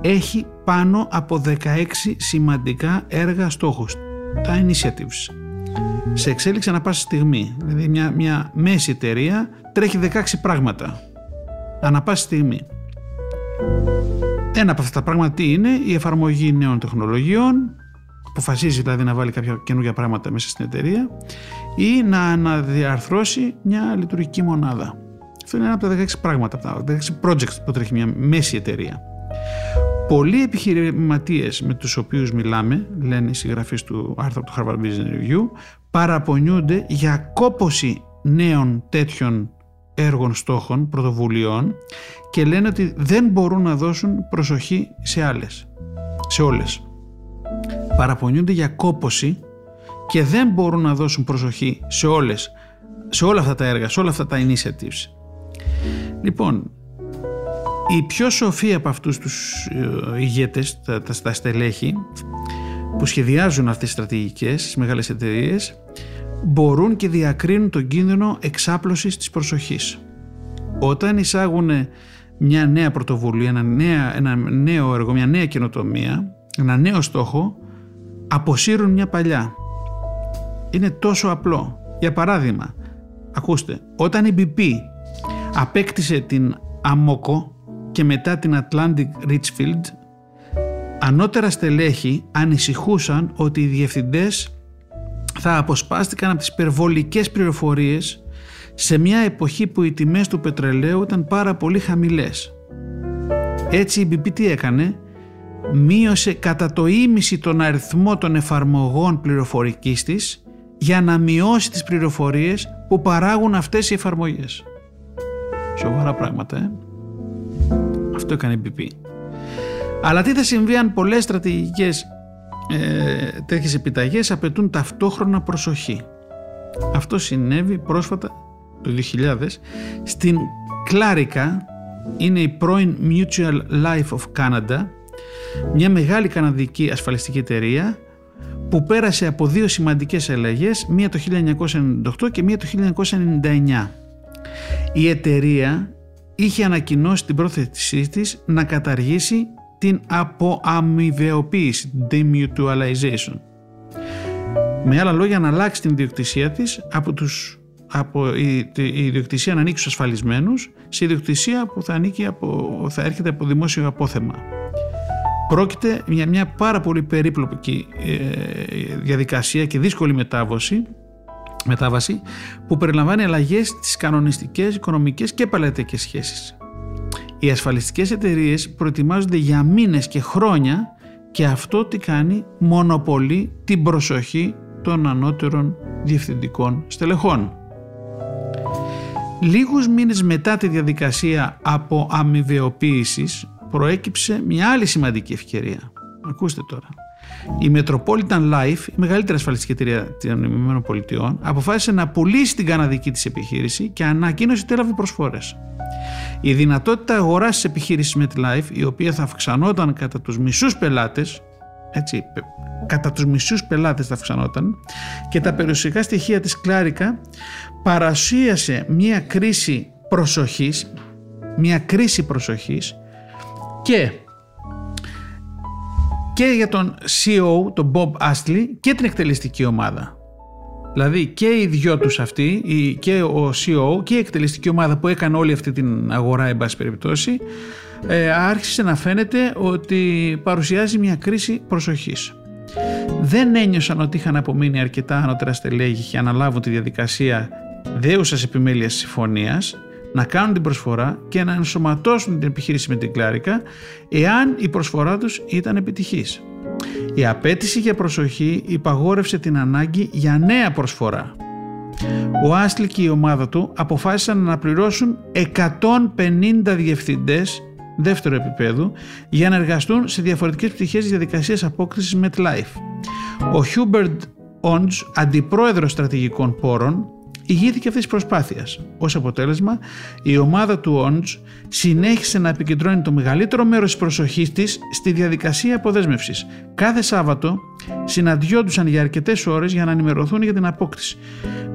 έχει πάνω από 16 σημαντικά έργα στόχους, τα initiatives σε εξέλιξη ανα πάσα στιγμή. Δηλαδή μια, μια μέση εταιρεία τρέχει 16 πράγματα ανα πάσα στιγμή. Ένα από αυτά τα πράγματα τι είναι η εφαρμογή νέων τεχνολογιών, αποφασίζει δηλαδή να βάλει κάποια καινούργια πράγματα μέσα στην εταιρεία ή να αναδιαρθρώσει μια λειτουργική μονάδα. Αυτό είναι ένα από τα 16 πράγματα, από τα 16 projects που τρέχει μια μέση εταιρεία. Πολλοί επιχειρηματίες με τους οποίους μιλάμε, λένε οι συγγραφείς του άρθρου του Harvard Business Review, παραπονιούνται για κόποση νέων τέτοιων έργων στόχων, πρωτοβουλειών και λένε ότι δεν μπορούν να δώσουν προσοχή σε άλλες, σε όλες. Παραπονιούνται για κόποση και δεν μπορούν να δώσουν προσοχή σε όλες, σε όλα αυτά τα έργα, σε όλα αυτά τα initiatives. Λοιπόν, οι πιο σοφοί από αυτούς τους ε, ηγέτες, τα, τα, τα στελέχη, που σχεδιάζουν αυτές τις στρατηγικές στις μεγάλες εταιρείες, μπορούν και διακρίνουν τον κίνδυνο εξάπλωσης της προσοχής. Όταν εισάγουν μια νέα πρωτοβουλία, ένα, νέα, ένα νέο έργο, μια νέα καινοτομία, ένα νέο στόχο, αποσύρουν μια παλιά. Είναι τόσο απλό. Για παράδειγμα, ακούστε, όταν η BP απέκτησε την Amoco και μετά την Atlantic Richfield, ανώτερα στελέχη ανησυχούσαν ότι οι διευθυντές θα αποσπάστηκαν από τις υπερβολικές πληροφορίες σε μια εποχή που οι τιμές του πετρελαίου ήταν πάρα πολύ χαμηλές. Έτσι η BP τι έκανε, μείωσε κατά το ίμιση τον αριθμό των εφαρμογών πληροφορικής της για να μειώσει τις πληροφορίες που παράγουν αυτές οι εφαρμογές. Σοβαρά πράγματα, ε. Αυτό έκανε η BP. Αλλά τι θα συμβεί αν πολλές στρατηγικές ε, τέτοιες επιταγές απαιτούν ταυτόχρονα προσοχή. Αυτό συνέβη πρόσφατα το 2000 στην Κλάρικα είναι η πρώην Mutual Life of Canada μια μεγάλη καναδική ασφαλιστική εταιρεία που πέρασε από δύο σημαντικές αλλαγές μία το 1998 και μία το 1999. Η εταιρεία είχε ανακοινώσει την πρόθεσή της να καταργήσει την αποαμοιβεοποίηση, demutualization. Με άλλα λόγια να αλλάξει την ιδιοκτησία της από, τους, από η, η ιδιοκτησία να ανοίξει στους ασφαλισμένους σε ιδιοκτησία που θα, ανήκει από, θα έρχεται από δημόσιο απόθεμα. Πρόκειται για μια πάρα πολύ περίπλοκη ε, διαδικασία και δύσκολη μετάβαση, μετάβαση που περιλαμβάνει αλλαγές στις κανονιστικές, οικονομικές και παλαιτικές σχέσεις. Οι ασφαλιστικές εταιρείες προετοιμάζονται για μήνες και χρόνια και αυτό τι κάνει μονοπολεί την προσοχή των ανώτερων διευθυντικών στελεχών. Λίγους μήνες μετά τη διαδικασία από αμοιβεοποίησης προέκυψε μια άλλη σημαντική ευκαιρία. Ακούστε τώρα. Η Metropolitan Life, η μεγαλύτερη ασφαλιστική εταιρεία των ΗΠΑ, αποφάσισε να πουλήσει την καναδική της επιχείρηση και ανακοίνωσε ότι έλαβε προσφορές. Η δυνατότητα αγοράς της επιχείρησης MetLife, η οποία θα αυξανόταν κατά τους μισούς πελάτες, έτσι, κατά τους μισούς πελάτες θα αυξανόταν και τα περιουσιακά στοιχεία της Κλάρικα παρασίασε μια κρίση προσοχής μια κρίση προσοχής και και για τον CEO, τον Bob Astley και την εκτελεστική ομάδα. Δηλαδή και οι δυο τους αυτοί, και ο CEO και η εκτελεστική ομάδα που έκανε όλη αυτή την αγορά εν πάση περιπτώσει, ε, άρχισε να φαίνεται ότι παρουσιάζει μια κρίση προσοχής. Δεν ένιωσαν ότι είχαν απομείνει αρκετά ανώτερα στελέχη και αναλάβουν τη διαδικασία δέουσας επιμέλειας συμφωνίας να κάνουν την προσφορά και να ενσωματώσουν την επιχείρηση με την Κλάρικα εάν η προσφορά τους ήταν επιτυχής. Η απέτηση για προσοχή υπαγόρευσε την ανάγκη για νέα προσφορά. Ο Άσλη και η ομάδα του αποφάσισαν να πληρώσουν 150 διευθυντές δεύτερο επίπεδο για να εργαστούν σε διαφορετικές πτυχές της διαδικασίας απόκρισης MetLife. Ο Hubert Όντζ, αντιπρόεδρος στρατηγικών πόρων, ηγήθηκε αυτής της προσπάθειας. Ως αποτέλεσμα, η ομάδα του Όντζ συνέχισε να επικεντρώνει το μεγαλύτερο μέρος της προσοχής της στη διαδικασία αποδέσμευσης. Κάθε Σάββατο συναντιόντουσαν για αρκετές ώρες για να ενημερωθούν για την απόκτηση.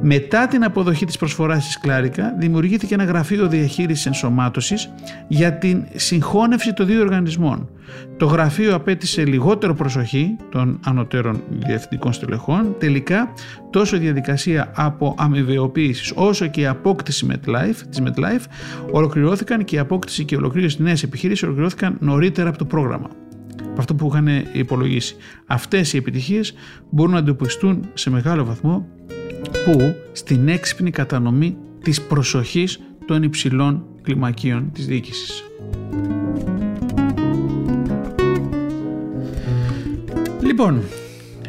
Μετά την αποδοχή της προσφοράς της Κλάρικα, δημιουργήθηκε ένα γραφείο διαχείρισης ενσωμάτωσης για την συγχώνευση των δύο οργανισμών. Το γραφείο απέτησε λιγότερο προσοχή των ανωτέρων διευθυντικών στελεχών. Τελικά, τόσο η διαδικασία από αμοιβαιοποίηση όσο και η απόκτηση MetLife, της MetLife ολοκληρώθηκαν και η απόκτηση και η ολοκλήρωση της νέας επιχείρησης ολοκληρώθηκαν νωρίτερα από το πρόγραμμα από αυτό που είχαν υπολογίσει. Αυτές οι επιτυχίες μπορούν να εντοπιστούν σε μεγάλο βαθμό που στην έξυπνη κατανομή της προσοχής των υψηλών κλιμακίων της διοίκησης. Λοιπόν,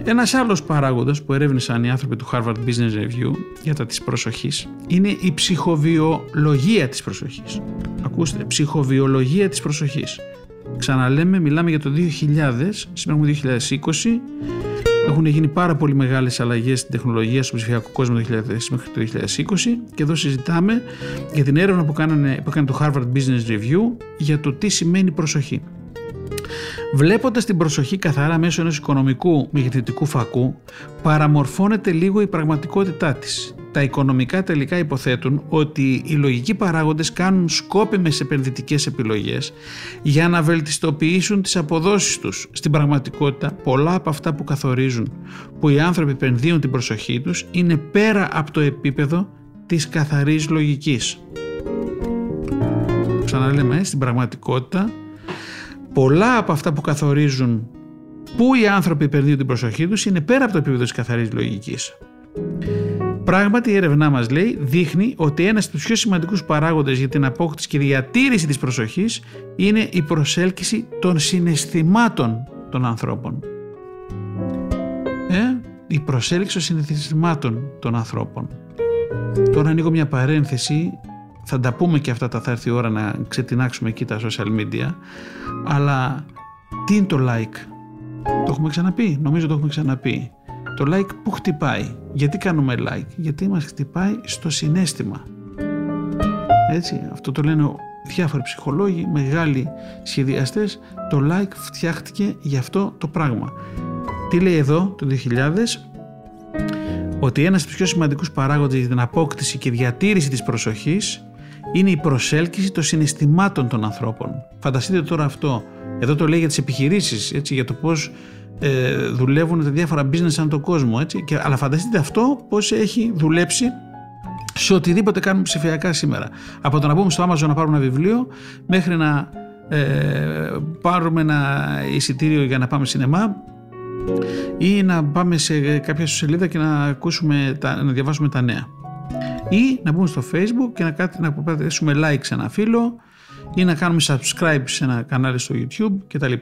ένας άλλος παράγοντας που ερεύνησαν οι άνθρωποι του Harvard Business Review για τα της προσοχής είναι η ψυχοβιολογία της προσοχής. Ακούστε, ψυχοβιολογία της προσοχής. Ξαναλέμε, μιλάμε για το 2000, σήμερα έχουμε 2020. Έχουν γίνει πάρα πολύ μεγάλες αλλαγές στην τεχνολογία στον ψηφιακό κόσμο το 2000 μέχρι το 2020 και εδώ συζητάμε για την έρευνα που, κάνανε, που έκανε το Harvard Business Review για το τι σημαίνει προσοχή. Βλέποντας την προσοχή καθαρά μέσω ενός οικονομικού μεγεθυντικού φακού, παραμορφώνεται λίγο η πραγματικότητά της τα οικονομικά τελικά υποθέτουν ότι οι λογικοί παράγοντες κάνουν σκόπιμες επενδυτικές επιλογές για να βελτιστοποιήσουν τις αποδόσεις τους. Στην πραγματικότητα πολλά από αυτά που καθορίζουν που οι άνθρωποι επενδύουν την προσοχή τους είναι πέρα από το επίπεδο της καθαρής λογικής. Ξαναλέμε, ε, στην πραγματικότητα πολλά από αυτά που καθορίζουν που οι άνθρωποι επενδύουν την προσοχή τους είναι πέρα από το επίπεδο της καθαρής λογικής. Πράγματι, η έρευνά μας λέει δείχνει ότι ένας από τους πιο σημαντικούς παράγοντες για την απόκτηση και διατήρηση της προσοχής είναι η προσέλκυση των συναισθημάτων των ανθρώπων. Ε, η προσέλκυση των συναισθημάτων των ανθρώπων. Τώρα ανοίγω μια παρένθεση, θα τα πούμε και αυτά τα θα έρθει η ώρα να ξετινάξουμε εκεί τα social media, αλλά τι είναι το like; Το έχουμε ξαναπεί, νομίζω το έχουμε ξαναπεί. Το like που χτυπάει. Γιατί κάνουμε like; Γιατί μας χτυπάει στο συνέστημα. Έτσι, αυτό το λένε διάφοροι ψυχολόγοι, μεγάλοι σχεδιαστές. Το like φτιάχτηκε για αυτό το πράγμα. Τι λέει εδώ το 2000 ότι ένας από τους πιο σημαντικούς παράγοντες για την απόκτηση και διατήρηση της προσοχής είναι η προσέλκυση των συναισθημάτων των ανθρώπων. Φανταστείτε τώρα αυτό. Εδώ το λέει για τις επιχειρήσεις, έτσι, για το πώς ε, δουλεύουν τα διάφορα business σαν τον κόσμο. Έτσι. Και, αλλά φανταστείτε αυτό πώς έχει δουλέψει σε οτιδήποτε κάνουμε ψηφιακά σήμερα. Από το να πούμε στο Amazon να πάρουμε ένα βιβλίο μέχρι να ε, πάρουμε ένα εισιτήριο για να πάμε σινεμά ή να πάμε σε κάποια σελίδα και να, ακούσουμε τα, να διαβάσουμε τα νέα. Ή να μπούμε στο facebook και να, να πατήσουμε like σε ένα φίλο ή να κάνουμε subscribe σε ένα κανάλι στο YouTube κτλ.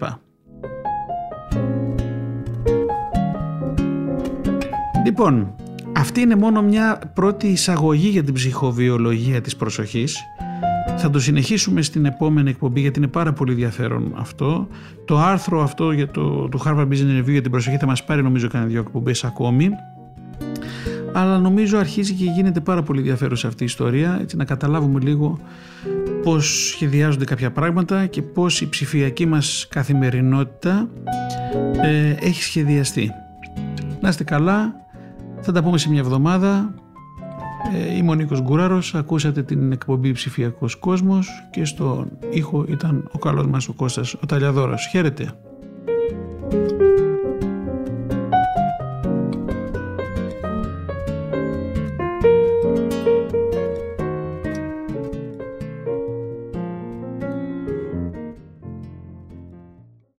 Λοιπόν, αυτή είναι μόνο μια πρώτη εισαγωγή για την ψυχοβιολογία της προσοχής. Θα το συνεχίσουμε στην επόμενη εκπομπή γιατί είναι πάρα πολύ ενδιαφέρον αυτό. Το άρθρο αυτό για το, το Harvard Business Review για την προσοχή θα μας πάρει νομίζω κανένα δύο εκπομπές ακόμη. Αλλά νομίζω αρχίζει και γίνεται πάρα πολύ ενδιαφέρουσα αυτή η ιστορία έτσι να καταλάβουμε λίγο πώς σχεδιάζονται κάποια πράγματα και πώς η ψηφιακή μας καθημερινότητα ε, έχει σχεδιαστεί. Να είστε καλά, θα τα πούμε σε μια εβδομάδα. Ε, είμαι ο Νίκος Γκουράρος, ακούσατε την εκπομπή Ψηφιακός Κόσμος και στον ήχο ήταν ο καλός μας ο Κώστας ο Ταλιαδόρος. Χαίρετε.